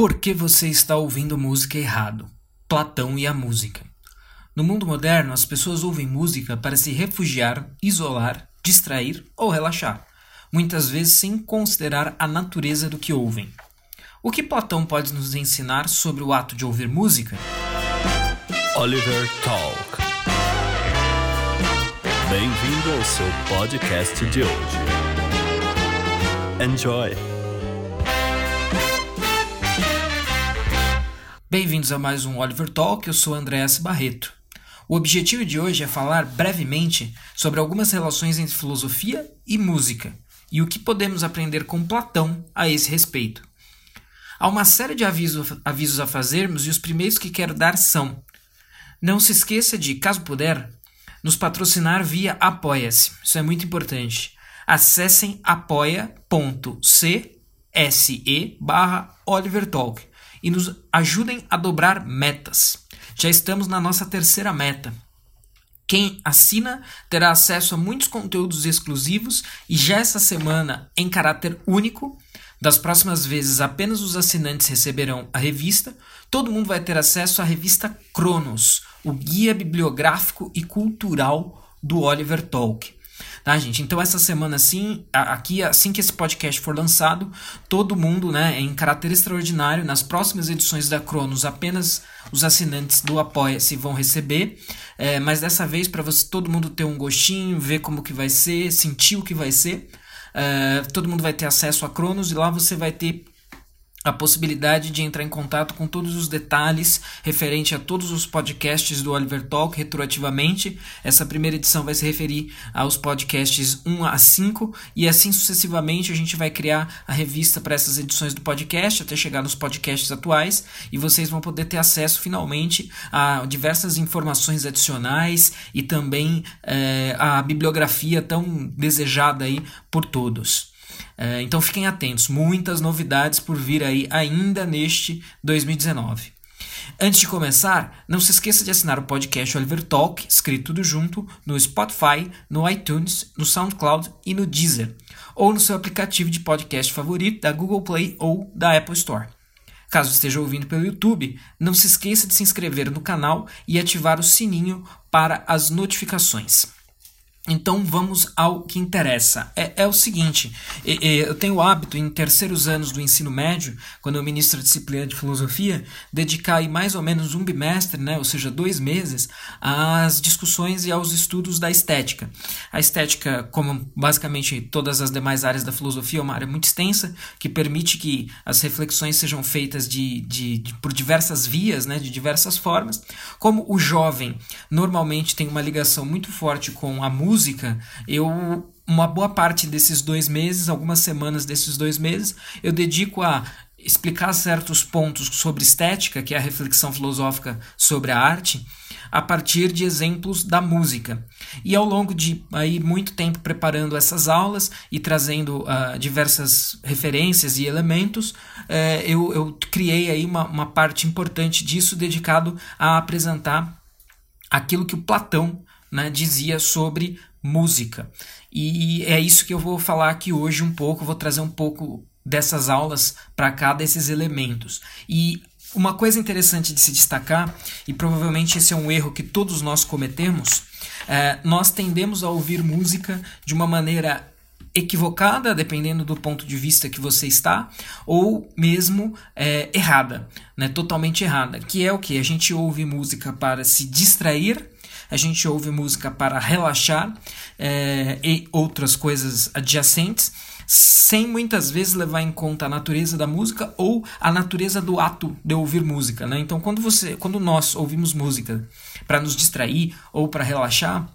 Por que você está ouvindo música errado? Platão e a música. No mundo moderno, as pessoas ouvem música para se refugiar, isolar, distrair ou relaxar, muitas vezes sem considerar a natureza do que ouvem. O que Platão pode nos ensinar sobre o ato de ouvir música? Oliver Talk. Bem-vindo ao seu podcast de hoje. Enjoy! Bem-vindos a mais um Oliver Talk, eu sou André S. Barreto. O objetivo de hoje é falar brevemente sobre algumas relações entre filosofia e música e o que podemos aprender com Platão a esse respeito. Há uma série de avisos, avisos a fazermos e os primeiros que quero dar são: não se esqueça de, caso puder, nos patrocinar via Apoia-se. Isso é muito importante. Acessem apoia.c barra Oliver Talk e nos ajudem a dobrar metas. Já estamos na nossa terceira meta. Quem assina terá acesso a muitos conteúdos exclusivos e já essa semana, em caráter único, das próximas vezes apenas os assinantes receberão a revista, todo mundo vai ter acesso à revista Cronos, o guia bibliográfico e cultural do Oliver Tolkien. Tá, gente? Então, essa semana, assim, aqui, assim que esse podcast for lançado, todo mundo, né, em caráter extraordinário, nas próximas edições da Cronos, apenas os assinantes do Apoia-se vão receber. É, mas dessa vez, para você todo mundo ter um gostinho, ver como que vai ser, sentir o que vai ser. É, todo mundo vai ter acesso a Cronos e lá você vai ter a possibilidade de entrar em contato com todos os detalhes referente a todos os podcasts do Oliver Talk retroativamente. Essa primeira edição vai se referir aos podcasts 1 a 5 e assim sucessivamente a gente vai criar a revista para essas edições do podcast até chegar nos podcasts atuais e vocês vão poder ter acesso finalmente a diversas informações adicionais e também é, a bibliografia tão desejada aí por todos. É, então fiquem atentos, muitas novidades por vir aí ainda neste 2019. Antes de começar, não se esqueça de assinar o podcast Oliver Talk, escrito tudo junto, no Spotify, no iTunes, no SoundCloud e no Deezer, ou no seu aplicativo de podcast favorito da Google Play ou da Apple Store. Caso esteja ouvindo pelo YouTube, não se esqueça de se inscrever no canal e ativar o sininho para as notificações. Então vamos ao que interessa. É, é o seguinte: eu tenho o hábito, em terceiros anos do ensino médio, quando eu ministro a disciplina de filosofia, dedicar mais ou menos um bimestre, né, ou seja, dois meses, às discussões e aos estudos da estética. A estética, como basicamente todas as demais áreas da filosofia, é uma área muito extensa que permite que as reflexões sejam feitas de, de, de por diversas vias, né, de diversas formas. Como o jovem normalmente tem uma ligação muito forte com a música música, eu uma boa parte desses dois meses, algumas semanas desses dois meses, eu dedico a explicar certos pontos sobre estética, que é a reflexão filosófica sobre a arte, a partir de exemplos da música. E ao longo de aí muito tempo preparando essas aulas e trazendo uh, diversas referências e elementos, uh, eu, eu criei aí uma, uma parte importante disso dedicado a apresentar aquilo que o Platão né, dizia sobre música. E é isso que eu vou falar aqui hoje um pouco, vou trazer um pouco dessas aulas para cá, desses elementos. E uma coisa interessante de se destacar, e provavelmente esse é um erro que todos nós cometemos, é, nós tendemos a ouvir música de uma maneira equivocada, dependendo do ponto de vista que você está, ou mesmo é, errada, né? totalmente errada, que é o que? A gente ouve música para se distrair a gente ouve música para relaxar é, e outras coisas adjacentes, sem muitas vezes levar em conta a natureza da música ou a natureza do ato de ouvir música. Né? Então, quando, você, quando nós ouvimos música para nos distrair ou para relaxar,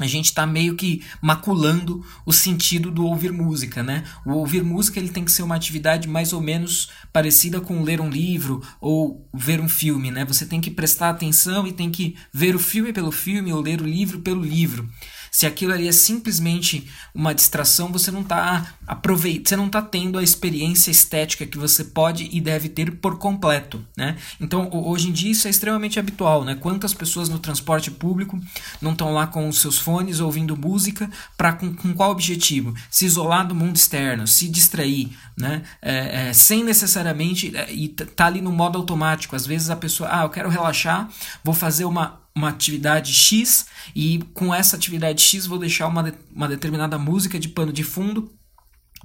a gente está meio que maculando o sentido do ouvir música, né? O ouvir música ele tem que ser uma atividade mais ou menos parecida com ler um livro ou ver um filme, né? Você tem que prestar atenção e tem que ver o filme pelo filme ou ler o livro pelo livro. Se aquilo ali é simplesmente uma distração, você não está aproveitando, você não está tendo a experiência estética que você pode e deve ter por completo, né? Então, hoje em dia isso é extremamente habitual, né? Quantas pessoas no transporte público não estão lá com os seus fones ouvindo música para com, com, qual objetivo? Se isolar do mundo externo, se distrair, né? É, é, sem necessariamente é, e tá ali no modo automático. Às vezes a pessoa, ah, eu quero relaxar, vou fazer uma uma atividade X e com essa atividade X vou deixar uma, de, uma determinada música de pano de fundo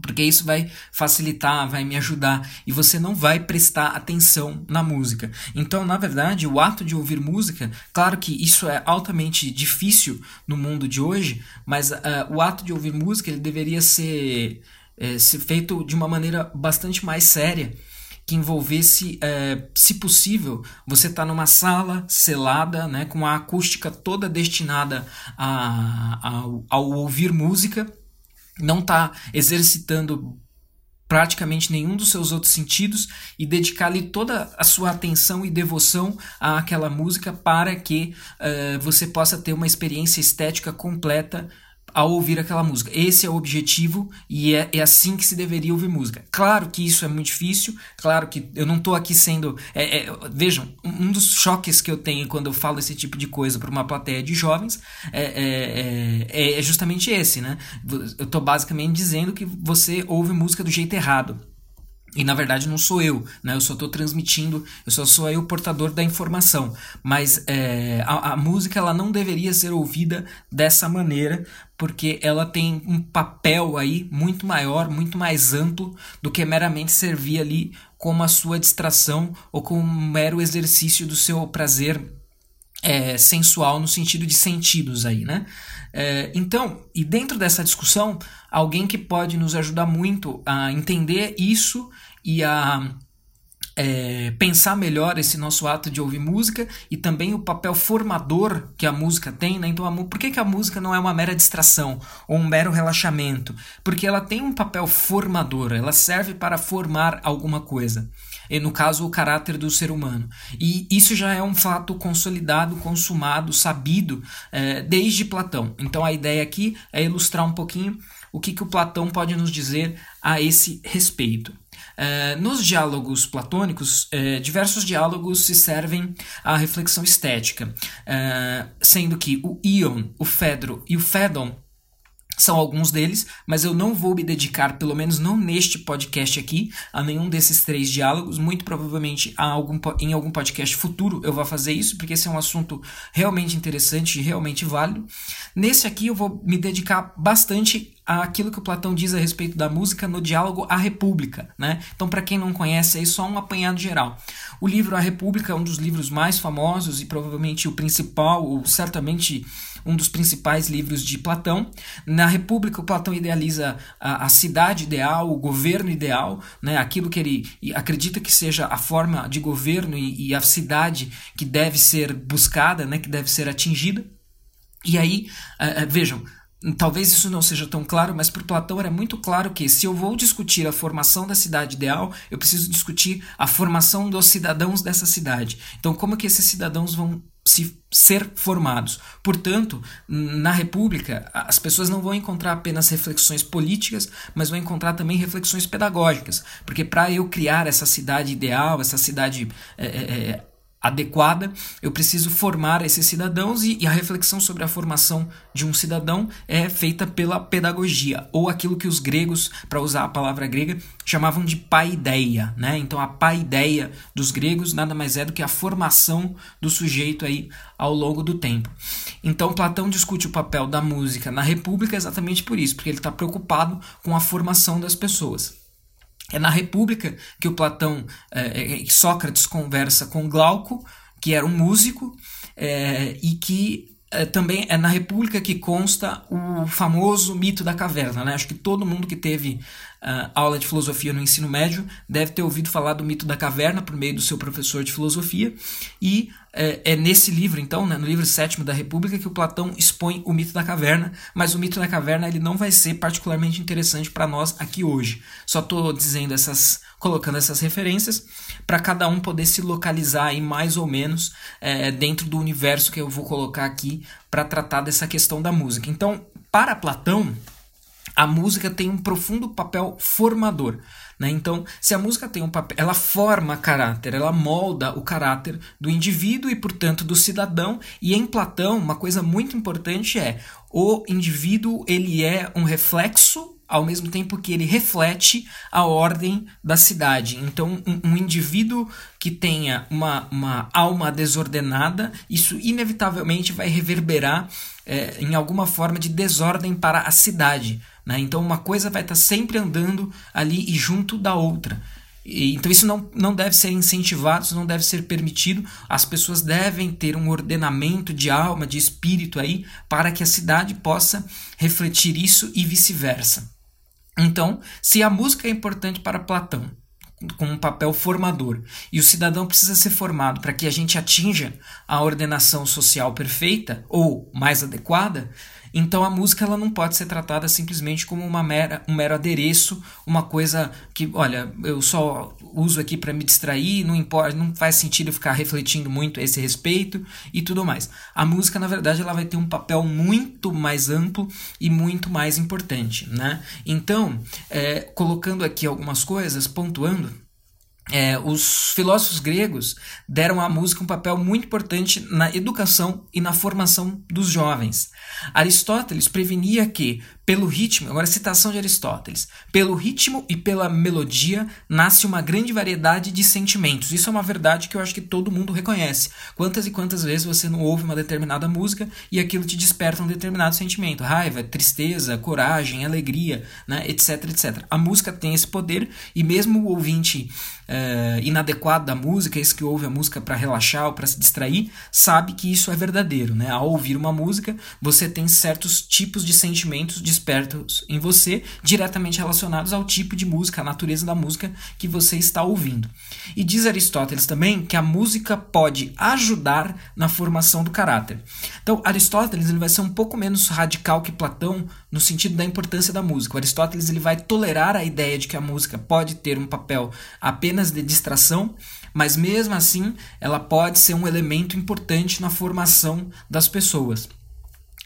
porque isso vai facilitar, vai me ajudar e você não vai prestar atenção na música. Então, na verdade, o ato de ouvir música, claro que isso é altamente difícil no mundo de hoje, mas uh, o ato de ouvir música ele deveria ser, é, ser feito de uma maneira bastante mais séria que envolvesse, é, se possível, você estar tá numa sala selada, né, com a acústica toda destinada a, a, ao ouvir música não está exercitando praticamente nenhum dos seus outros sentidos e dedicar-lhe toda a sua atenção e devoção àquela música para que uh, você possa ter uma experiência estética completa ao ouvir aquela música. Esse é o objetivo e é, é, assim que se deveria ouvir música. Claro que isso é muito difícil, claro que eu não estou aqui sendo. É, é, vejam, um dos choques que eu tenho quando eu falo esse tipo de coisa para uma plateia de jovens é, é, é, é justamente esse, né? Eu estou basicamente dizendo que você ouve música do jeito errado. E na verdade não sou eu, né? Eu só estou transmitindo, eu só sou aí o portador da informação. Mas é, a, a, música ela não deveria ser ouvida dessa maneira, porque ela tem um papel aí muito maior, muito mais amplo do que meramente servir ali como a sua distração ou como um mero exercício do seu prazer é, sensual no sentido de sentidos aí, né? É, então, e dentro dessa discussão, alguém que pode nos ajudar muito a entender isso e a é, pensar melhor esse nosso ato de ouvir música e também o papel formador que a música tem, né? Então, a, por que, que a música não é uma mera distração ou um mero relaxamento? Porque ela tem um papel formador, ela serve para formar alguma coisa. E no caso, o caráter do ser humano. E isso já é um fato consolidado, consumado, sabido é, desde Platão. Então, a ideia aqui é ilustrar um pouquinho o que, que o Platão pode nos dizer a esse respeito. Uh, nos diálogos platônicos, uh, diversos diálogos se servem à reflexão estética, uh, sendo que o Ion, o Fedro e o Fedon são alguns deles, mas eu não vou me dedicar, pelo menos não neste podcast aqui, a nenhum desses três diálogos. Muito provavelmente algum, em algum podcast futuro eu vou fazer isso, porque esse é um assunto realmente interessante e realmente válido. Nesse aqui eu vou me dedicar bastante àquilo que o Platão diz a respeito da música no diálogo A República. Né? Então, para quem não conhece, é só um apanhado geral. O livro A República é um dos livros mais famosos e provavelmente o principal, ou certamente um dos principais livros de Platão. Na República, Platão idealiza a, a cidade ideal, o governo ideal, né, aquilo que ele acredita que seja a forma de governo e, e a cidade que deve ser buscada, né, que deve ser atingida. E aí, uh, vejam, Talvez isso não seja tão claro, mas para Platão era muito claro que se eu vou discutir a formação da cidade ideal, eu preciso discutir a formação dos cidadãos dessa cidade. Então, como que esses cidadãos vão se ser formados. Portanto, na República, as pessoas não vão encontrar apenas reflexões políticas, mas vão encontrar também reflexões pedagógicas, porque para eu criar essa cidade ideal, essa cidade é, é, adequada, eu preciso formar esses cidadãos e, e, a reflexão sobre a formação de um cidadão é feita pela pedagogia, ou aquilo que os gregos, para usar a palavra grega, chamavam de paideia, né? Então a paideia dos gregos nada mais é do que a formação do sujeito aí ao longo do tempo. Então Platão discute o papel da música na República exatamente por isso, porque ele está preocupado com a formação das pessoas. É na República que o Platão, é, é, Sócrates conversa com Glauco, que era um músico, é, e que é, também é na República que consta o famoso mito da caverna. Né? Acho que todo mundo que teve uh, aula de filosofia no ensino médio deve ter ouvido falar do mito da caverna por meio do seu professor de filosofia. E é, é nesse livro, então, né, no livro sétimo da República, que o Platão expõe o mito da caverna. Mas o mito da caverna ele não vai ser particularmente interessante para nós aqui hoje. Só estou dizendo essas, colocando essas referências para cada um poder se localizar aí mais ou menos é, dentro do universo que eu vou colocar aqui para tratar dessa questão da música. Então, para Platão a música tem um profundo papel formador. Né? Então, se a música tem um papel, ela forma caráter, ela molda o caráter do indivíduo e, portanto, do cidadão. E em Platão, uma coisa muito importante é o indivíduo ele é um reflexo ao mesmo tempo que ele reflete a ordem da cidade. Então, um, um, indivíduo que tenha uma, uma alma desordenada, isso inevitavelmente vai reverberar é, em alguma forma de desordem para a cidade. Né? Então uma coisa vai estar sempre andando ali e junto da outra. E, então isso não, não deve ser incentivado, isso não deve ser permitido. As pessoas devem ter um ordenamento de alma, de espírito aí, para que a cidade possa refletir isso e vice-versa. Então, se a música é importante para Platão, com um papel formador. E o cidadão precisa ser formado para que a gente atinja a ordenação social perfeita ou mais adequada. Então a música ela não pode ser tratada simplesmente como uma mera, um mero adereço, uma coisa que, olha, eu só uso aqui para me distrair, não importa, não faz sentido ficar refletindo muito a esse respeito e tudo mais. A música, na verdade, ela vai ter um papel muito mais amplo e muito mais importante, né? Então, é, colocando aqui algumas coisas, pontuando, é, os filósofos gregos deram à música um papel muito importante na educação e na formação dos jovens. Aristóteles prevenia que, pelo ritmo, agora citação de Aristóteles, pelo ritmo e pela melodia nasce uma grande variedade de sentimentos. Isso é uma verdade que eu acho que todo mundo reconhece. Quantas e quantas vezes você não ouve uma determinada música e aquilo te desperta um determinado sentimento? Raiva, tristeza, coragem, alegria, né, etc, etc. A música tem esse poder e mesmo o ouvinte uh, inadequado da música, esse que ouve a música para relaxar ou para se distrair, sabe que isso é verdadeiro. Né? Ao ouvir uma música, você tem certos tipos de sentimentos despertos em você, diretamente relacionados ao tipo de música, à natureza da música que você está ouvindo. E diz Aristóteles também que a música pode ajudar na formação do caráter. Então, Aristóteles ele vai ser um pouco menos radical que Platão no sentido da importância da música. O Aristóteles ele vai tolerar a ideia de que a música pode ter um papel apenas de distração, mas mesmo assim ela pode ser um elemento importante na formação das pessoas.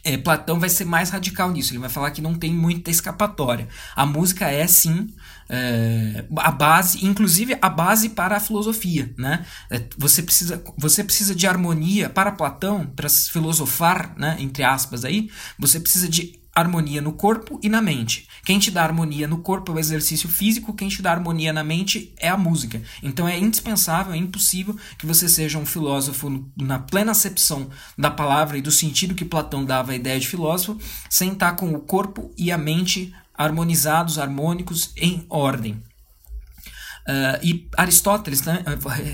É, Platão vai ser mais radical nisso, ele vai falar que não tem muita escapatória. A música é sim é, a base, inclusive a base para a filosofia. Né? É, você, precisa, você precisa de harmonia para Platão, para filosofar, né, entre aspas, aí, você precisa de harmonia no corpo e na mente. Quem te dá harmonia no corpo é o exercício físico, quem te dá harmonia na mente é a música. Então é indispensável, é impossível que você seja um filósofo na plena acepção da palavra e do sentido que Platão dava à ideia de filósofo, sem estar com o corpo e a mente harmonizados, harmônicos, em ordem. Uh, e Aristóteles, né,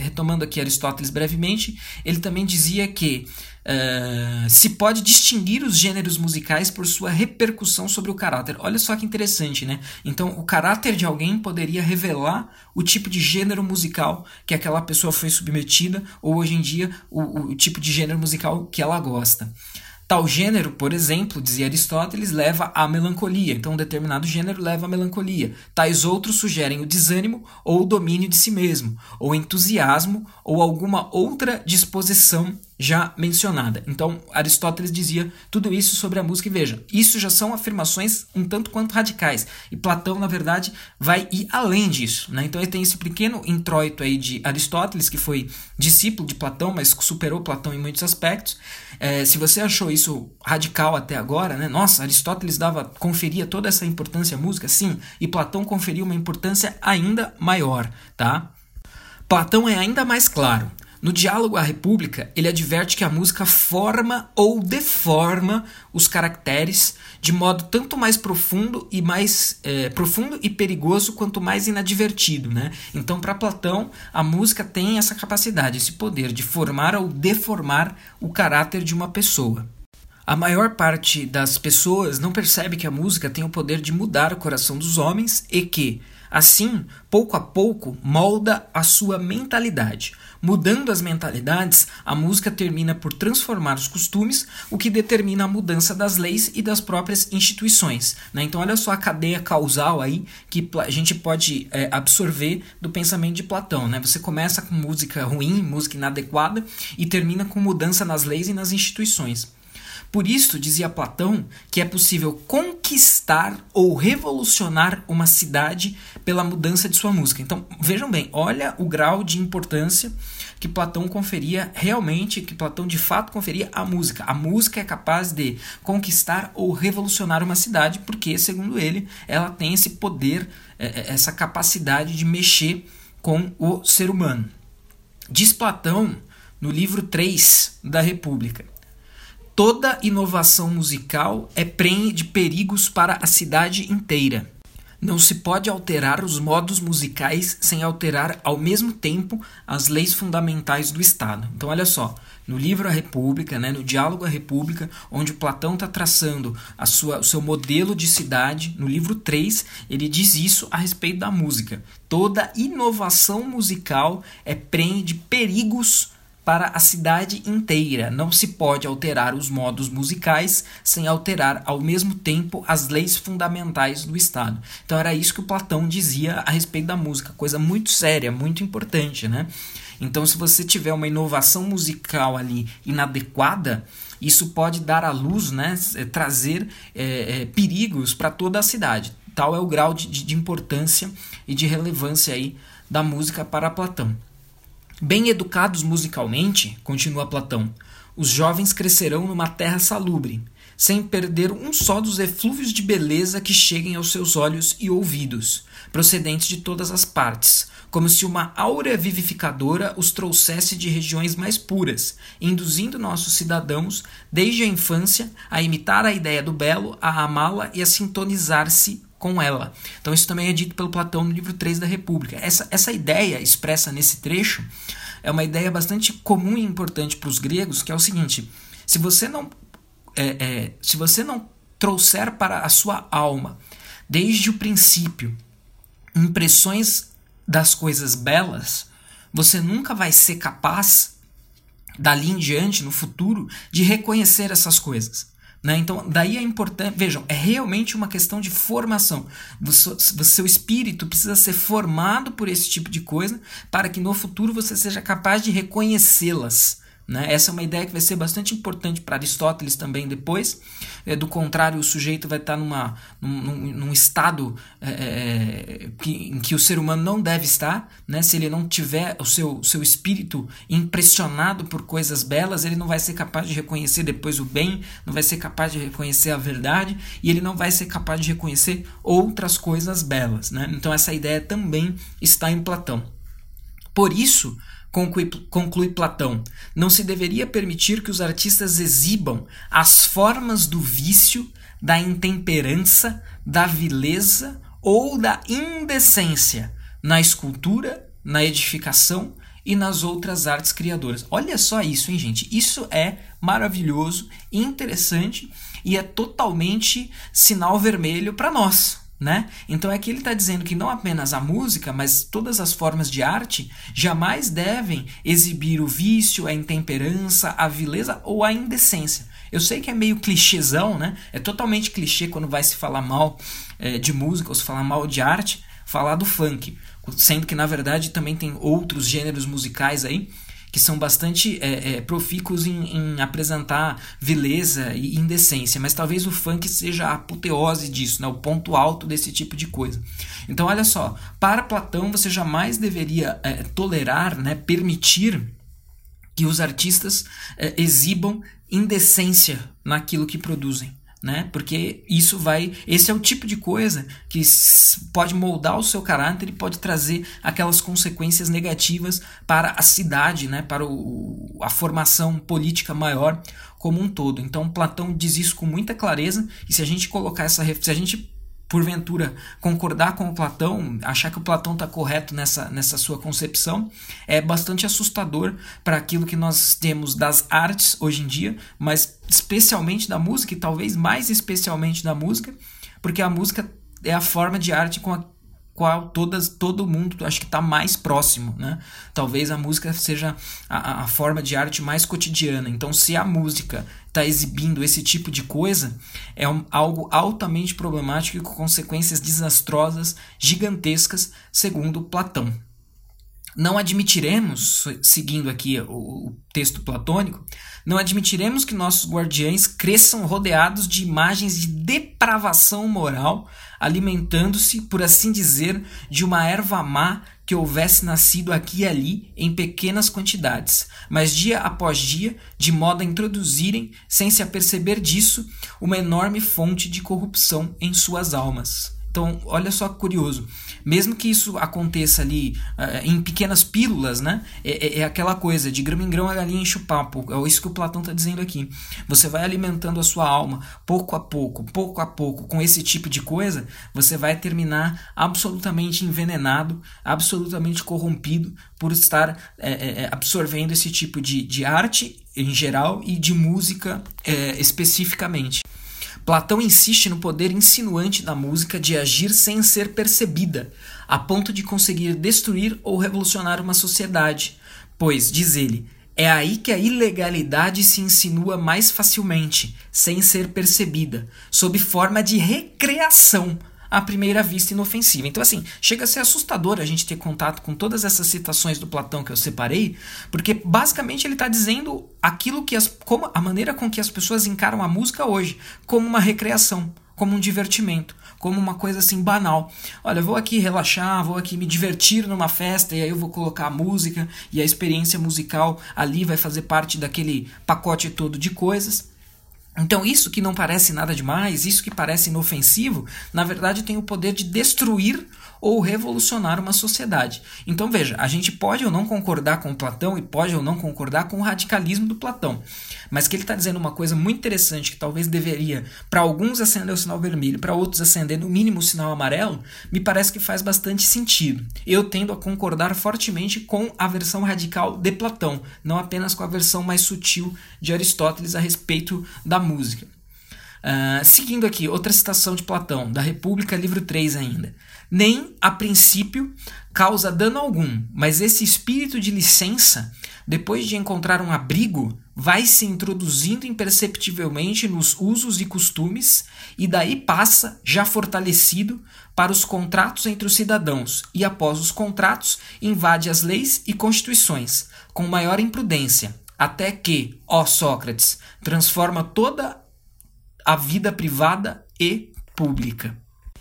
retomando aqui Aristóteles brevemente, ele também dizia que uh, se pode distinguir os gêneros musicais por sua repercussão sobre o caráter. Olha só que interessante, né? Então, o caráter de alguém poderia revelar o tipo de gênero musical que aquela pessoa foi submetida, ou hoje em dia, o, o tipo de gênero musical que ela gosta. Tal gênero, por exemplo, dizia Aristóteles, leva à melancolia. Então, um determinado gênero leva à melancolia. Tais outros sugerem o desânimo ou o domínio de si mesmo, ou entusiasmo ou alguma outra disposição já mencionada. Então, Aristóteles dizia tudo isso sobre a música, e veja, isso já são afirmações um tanto quanto radicais. E Platão, na verdade, vai ir além disso. Né? Então, ele tem esse pequeno introito aí de Aristóteles, que foi discípulo de Platão, mas superou Platão em muitos aspectos. É, se você achou isso radical até agora, né? nossa, Aristóteles dava, conferia toda essa importância à música, sim, e Platão conferiu uma importância ainda maior. Tá? Platão é ainda mais claro. No diálogo à República, ele adverte que a música forma ou deforma os caracteres de modo tanto mais profundo e mais é, profundo e perigoso quanto mais inadvertido, né? Então, para Platão, a música tem essa capacidade, esse poder de formar ou deformar o caráter de uma pessoa. A maior parte das pessoas não percebe que a música tem o poder de mudar o coração dos homens e que, assim, pouco a pouco, molda a sua mentalidade. Mudando as mentalidades, a música termina por transformar os costumes, o que determina a mudança das leis e das próprias instituições. Né? Então, olha só a cadeia causal aí que a gente pode é, absorver do pensamento de Platão. Né? Você começa com música ruim, música inadequada, e termina com mudança nas leis e nas instituições. Por isso, dizia Platão, que é possível conquistar ou revolucionar uma cidade pela mudança de sua música. Então, vejam bem, olha o grau de importância que Platão conferia realmente, que Platão de fato conferia à música. A música é capaz de conquistar ou revolucionar uma cidade, porque, segundo ele, ela tem esse poder, é, é, essa capacidade de mexer com o ser humano. Diz Platão no livro 3 da República. Toda inovação musical é prenhe de perigos para a cidade inteira. Não se pode alterar os modos musicais sem alterar ao mesmo tempo as leis fundamentais do Estado. Então, olha só, no livro A República, né, no Diálogo à República, onde Platão está traçando a sua, o seu modelo de cidade, no livro 3, ele diz isso a respeito da música. Toda inovação musical é prenhe de perigos para a cidade inteira. Não se pode alterar os modos musicais sem alterar ao mesmo tempo as leis fundamentais do Estado. Então era isso que o Platão dizia a respeito da música, coisa muito séria, muito importante, né? Então se você tiver uma inovação musical ali inadequada, isso pode dar à luz, né, é, trazer é, é, perigos para toda a cidade. Tal é o grau de, de importância e de relevância aí da música para Platão. Bem educados musicalmente, continua Platão, os jovens crescerão numa terra salubre, sem perder um só dos eflúvios de beleza que cheguem aos seus olhos e ouvidos, procedentes de todas as partes, como se uma aura vivificadora os trouxesse de regiões mais puras, induzindo nossos cidadãos, desde a infância, a imitar a ideia do belo, a amá-la e a sintonizar-se com ela. Então isso também é dito pelo Platão no livro 3 da República. Essa, essa ideia expressa nesse trecho é uma ideia bastante comum e importante para os gregos, que é o seguinte: se você não é, é, se você não trouxer para a sua alma desde o princípio impressões das coisas belas, você nunca vai ser capaz dali em diante no futuro de reconhecer essas coisas. Né? Então, daí é importante. Vejam, é realmente uma questão de formação. O seu espírito precisa ser formado por esse tipo de coisa para que no futuro você seja capaz de reconhecê-las. Né? Essa é uma ideia que vai ser bastante importante para Aristóteles também depois. É, do contrário, o sujeito vai estar numa, num, num estado é, é, que, em que o ser humano não deve estar. Né? Se ele não tiver o seu, seu espírito impressionado por coisas belas, ele não vai ser capaz de reconhecer depois o bem, não vai ser capaz de reconhecer a verdade e ele não vai ser capaz de reconhecer outras coisas belas. Né? Então, essa ideia também está em Platão. Por isso, Conclui, conclui Platão, não se deveria permitir que os artistas exibam as formas do vício, da intemperança, da vileza ou da indecência na escultura, na edificação e nas outras artes criadoras. Olha só isso, hein, gente? Isso é maravilhoso, interessante e é totalmente sinal vermelho para nós. Né? Então é que ele está dizendo que não apenas a música, mas todas as formas de arte jamais devem exibir o vício, a intemperança, a vileza ou a indecência. Eu sei que é meio clichêzão, né? É totalmente clichê quando vai se falar mal é, de música ou se falar mal de arte, falar do funk. Sendo que na verdade também tem outros gêneros musicais aí que são bastante é, é, profícuos em, em, apresentar vileza e indecência, mas talvez o funk seja a apoteose disso, né, o ponto alto desse tipo de coisa. Então, olha só, para Platão você jamais deveria é, tolerar, né, permitir que os artistas é, exibam indecência naquilo que produzem né? Porque isso vai, esse é o tipo de coisa que pode moldar o seu caráter e pode trazer aquelas consequências negativas para a cidade, né? Para o, a formação política maior como um todo. Então Platão diz isso com muita clareza e se a gente colocar essa, se a gente porventura concordar com o Platão, achar que o Platão está correto nessa, nessa sua concepção, é bastante assustador para aquilo que nós temos das artes hoje em dia, mas especialmente da música, e talvez mais especialmente da música, porque a música é a forma de arte com a qual todas, todo mundo acho que está mais próximo, né? Talvez a música seja a, a forma de arte mais cotidiana. Então, se a música está exibindo esse tipo de coisa, é um, algo altamente problemático e com consequências desastrosas, gigantescas, segundo Platão. Não admitiremos, seguindo aqui o, o texto platônico, não admitiremos que nossos guardiães cresçam rodeados de imagens de depravação moral alimentando-se, por assim dizer, de uma erva má que houvesse nascido aqui e ali em pequenas quantidades, mas dia após dia, de modo a introduzirem, sem se aperceber disso, uma enorme fonte de corrupção em suas almas. Então, olha só que curioso. Mesmo que isso aconteça ali uh, em pequenas pílulas, né? É, é, é, aquela coisa de grão em grão a galinha enche o papo. É isso que o Platão está dizendo aqui. Você vai alimentando a sua alma pouco a pouco, pouco a pouco, com esse tipo de coisa, você vai terminar absolutamente envenenado, absolutamente corrompido por estar é, absorvendo esse tipo de, de arte em geral e de música especificamente. Platão insiste no poder insinuante da música de agir sem ser percebida, a ponto de conseguir destruir ou revolucionar uma sociedade, pois, diz ele, é aí que a ilegalidade se insinua mais facilmente, sem ser percebida, sob forma de recreação à primeira vista inofensiva. Então, assim, chega a ser assustador a gente ter contato com todas essas citações do Platão que eu separei, porque basicamente ele está dizendo aquilo que as. como a maneira com que as pessoas encaram a música hoje, como uma recreação, como um divertimento, como uma coisa assim banal. Olha, vou aqui relaxar, vou aqui me divertir numa festa e aí eu vou colocar a música e a experiência musical ali vai fazer parte daquele pacote todo de coisas. Então, isso que não parece nada demais, isso que parece inofensivo, na verdade tem o poder de destruir ou revolucionar uma sociedade. Então veja, a gente pode ou não concordar com Platão e pode ou não concordar com o radicalismo do Platão, mas que ele está dizendo uma coisa muito interessante que talvez deveria, para alguns acender o sinal vermelho, para outros acender no mínimo o sinal amarelo, me parece que faz bastante sentido. Eu tendo a concordar fortemente com a versão radical de Platão, não apenas com a versão mais sutil de Aristóteles a respeito da música. Uh, seguindo aqui, outra citação de Platão, da República, livro 3 ainda nem, a princípio, causa dano algum, mas esse espírito de licença, depois de encontrar um abrigo, vai se introduzindo imperceptivelmente nos usos e costumes e daí passa, já fortalecido, para os contratos entre os cidadãos e, após os contratos, invade as leis e constituições, com maior imprudência, até que, ó Sócrates, transforma toda a vida privada e pública.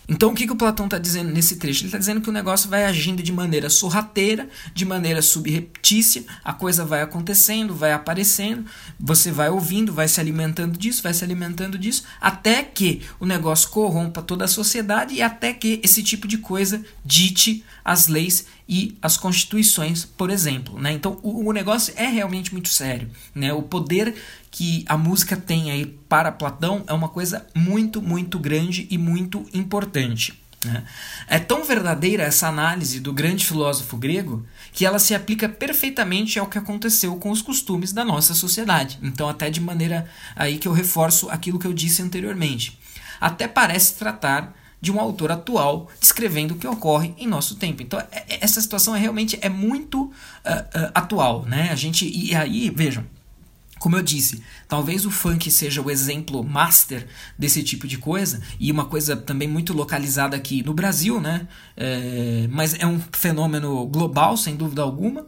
Então, o que, que o Platão está dizendo nesse trecho? Ele está dizendo que o negócio vai agindo de maneira sorrateira, de maneira subreptícia, a coisa vai acontecendo, vai aparecendo, você vai ouvindo, vai se alimentando disso, vai se alimentando disso, até que o negócio corrompa toda a sociedade e até que esse tipo de coisa dite as leis e as constituições, por exemplo. Né? Então, o, o negócio é realmente muito sério. Né? O poder que a música tem aí para Platão é uma coisa muito, muito grande e muito importante. Né? É tão verdadeira essa análise do grande filósofo grego que ela se aplica perfeitamente ao que aconteceu com os costumes da nossa sociedade. Então, até de maneira aí que eu reforço aquilo que eu disse anteriormente. Até parece tratar de um autor atual descrevendo o que ocorre em nosso tempo. Então, é, é, essa situação é realmente é muito uh, uh, atual, né? A gente e aí vejam como eu disse, talvez o funk seja o exemplo master desse tipo de coisa, e uma coisa também muito localizada aqui no Brasil, né? É, mas é um fenômeno global, sem dúvida alguma,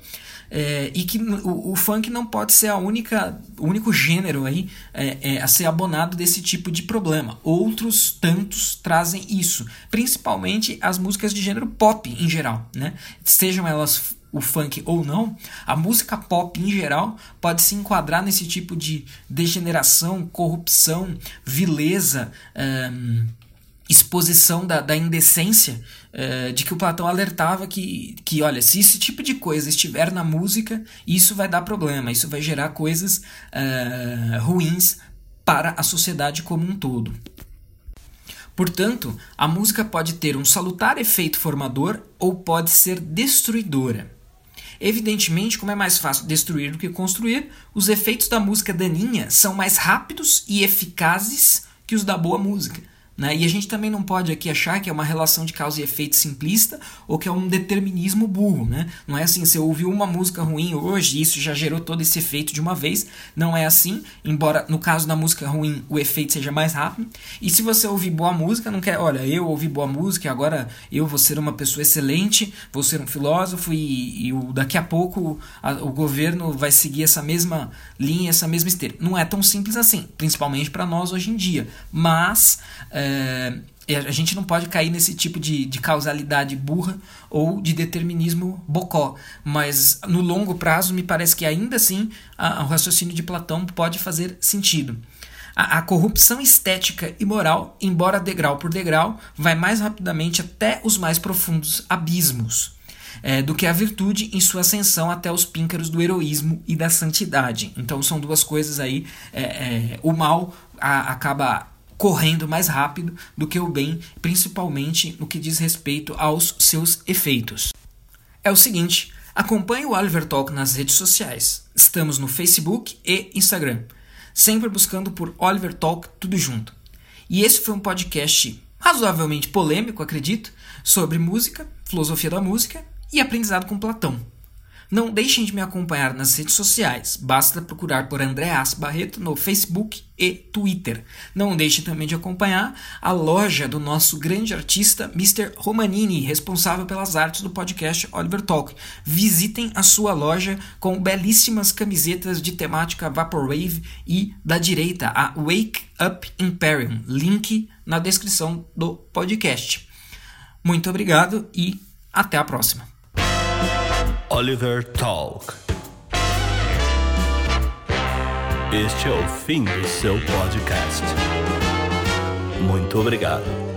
é, e que o, o, funk não pode ser a única, o único gênero aí é, é, a ser abonado desse tipo de problema. Outros tantos trazem isso, principalmente as músicas de gênero pop em geral, né? Sejam elas o funk ou não, a música pop em geral pode se enquadrar nesse tipo de degeneração, corrupção, vileza, exposição da, da indecência, uh, de que o Platão alertava que, que, olha, se esse tipo de coisa estiver na música, isso vai dar problema, isso vai gerar coisas uh, ruins para a sociedade como um todo. Portanto, a música pode ter um salutar efeito formador ou pode ser destruidora. Evidentemente, como é mais fácil destruir do que construir, os efeitos da música daninha são mais rápidos e eficazes que os da boa música. Né? E a gente também não pode aqui achar que é uma relação de causa e efeito simplista ou que é um determinismo burro. Né? Não é assim, você ouviu uma música ruim hoje isso já gerou todo esse efeito de uma vez. Não é assim, embora no caso da música ruim o efeito seja mais rápido. E se você ouvir boa música, não quer, olha, eu ouvi boa música agora eu vou ser uma pessoa excelente, vou ser um filósofo e, e o, daqui a pouco a, o governo vai seguir essa mesma linha, essa mesma esteira. Não é tão simples assim, principalmente para nós hoje em dia. Mas. É, é, a gente não pode cair nesse tipo de, de causalidade burra ou de determinismo bocó. Mas no longo prazo, me parece que ainda assim a, o raciocínio de Platão pode fazer sentido. A, a corrupção estética e moral, embora degrau por degrau, vai mais rapidamente até os mais profundos abismos. É, do que a virtude em sua ascensão até os píncaros do heroísmo e da santidade. Então são duas coisas aí. É, é, o mal a, acaba correndo mais rápido do que o bem, principalmente no que diz respeito aos seus efeitos. É o seguinte, acompanhe o Oliver Talk nas redes sociais. Estamos no Facebook e Instagram, sempre buscando por Oliver Talk tudo junto. E esse foi um podcast razoavelmente polêmico, acredito, sobre música, filosofia da música e aprendizado com Platão. Não deixem de me acompanhar nas redes sociais. Basta procurar por Andréas Barreto no Facebook e Twitter. Não deixem também de acompanhar a loja do nosso grande artista Mr. Romanini, responsável pelas artes do podcast Oliver Talk. Visitem a sua loja com belíssimas camisetas de temática Vaporwave e da direita a Wake Up Imperium. Link na descrição do podcast. Muito obrigado e até a próxima. Oliver Talk. Este é o fim do seu podcast. Muito obrigado.